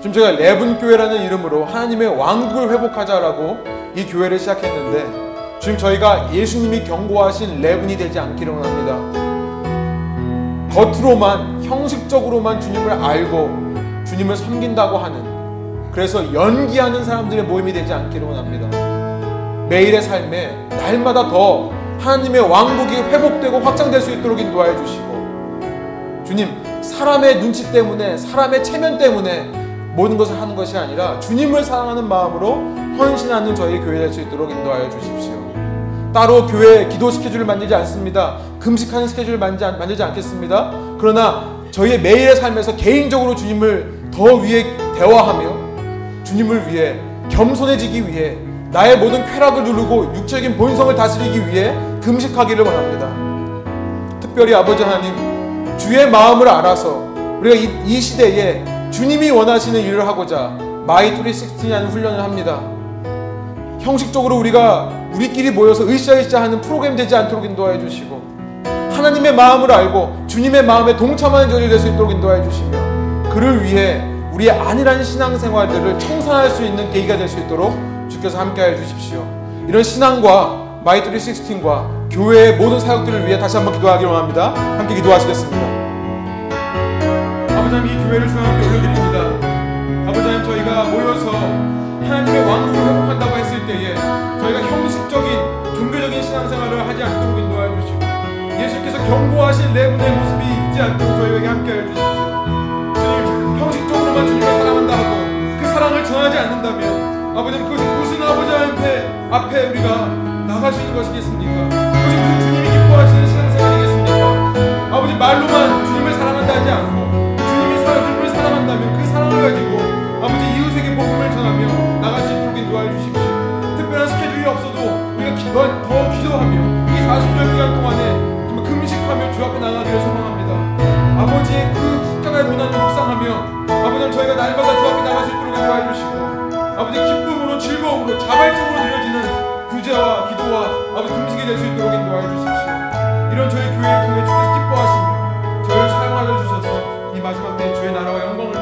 [SPEAKER 1] 지금 저희가 레븐 교회라는 이름으로 하나님의 왕국을 회복하자라고 이 교회를 시작했는데 지금 저희가 예수님이 경고하신 레븐이 되지 않기를 원합니다. 겉으로만 형식적으로만 주님을 알고 주님을 섬긴다고 하는 그래서 연기하는 사람들의 모임이 되지 않기를 원합니다. 매일의 삶에 날마다 더 하나님의 왕국이 회복되고 확장될 수 있도록 인도하여 주시고 주님 사람의 눈치 때문에 사람의 체면 때문에 모든 것을 하는 것이 아니라 주님을 사랑하는 마음으로 헌신하는 저희 교회 될 수 있도록 인도하여 주십시오. 따로 교회 기도 스케줄을 만들지 않습니다. 금식하는 스케줄을 만들지, 않겠습니다. 그러나 저희의 매일의 삶에서 개인적으로 주님을 더 위해 대화하며 주님을 위해 겸손해지기 위해 나의 모든 쾌락을 누르고 육체적인 본성을 다스리기 위해 금식하기를 원합니다. 특별히 아버지 하나님 주의 마음을 알아서 우리가 이, 이 시대에 주님이 원하시는 일을 하고자 My 360라는 훈련을 합니다. 형식적으로 우리가 우리끼리 모여서 으쌰으쌰 하는 프로그램 되지 않도록 인도하여 주시고 하나님의 마음을 알고 주님의 마음에 동참하는 저희 될 수 있도록 인도하여 주시며 그를 위해 우리의 안일한 신앙생활들을 청산할 수 있는 계기가 될 수 있도록 주께서 함께하여 주십시오. 이런 신앙과 My 316과 교회의 모든 사역들을 위해 다시 한번 기도하기를 원합니다. 함께 기도하시겠습니다. 아버지 이 교회를 주 앞에 올려드립니다. 아버지 하나님 저희가 모여서 하나님의 왕국을 회복한다고 했을 때에 저희가 형식적인 종교적인 신앙생활을 하지 않도록 인도하여 주시고 예수께서 경고하신 레분의 모습이 있지 않도록 저희에게 함께하여 주십시오. 사랑을 전하지 않는다면 아버지 그것이 무슨 아버지한테 앞에 우리가 나갈 수 있는 것이겠습니까? 아버지 그 주님이 기뻐하시는 신앙생활이겠습니까? 아버지 말로만 주님을 사랑한다 하지 않고 주님이 사람을 사랑한다면 그 사랑을 가지고 아버지 이웃에게 복음을 전하며 나갈 수 있도록 인도하여 주십시오. 특별한 스케줄이 없어도 우리가 기도, 더 기도하며 이 40년 동안에 금식하며 주 앞에 나가기를 소망합니다. 아버지의 그 십자가의 고난을 묵상하며 아버지 저희가 날마다 주 앞에 나갈 수 있도록 인도해 주시고 아버지 기쁨으로 즐거움으로 자발적으로 드려지는 구제와 기도와 아버지 금식이 될 수 있도록 인도하여 주십시오. 이런 저희 교회를 통해 주께서 기뻐하시며 저희를 사용하여 주셔서 이 마지막 때 주의 나라와 영광을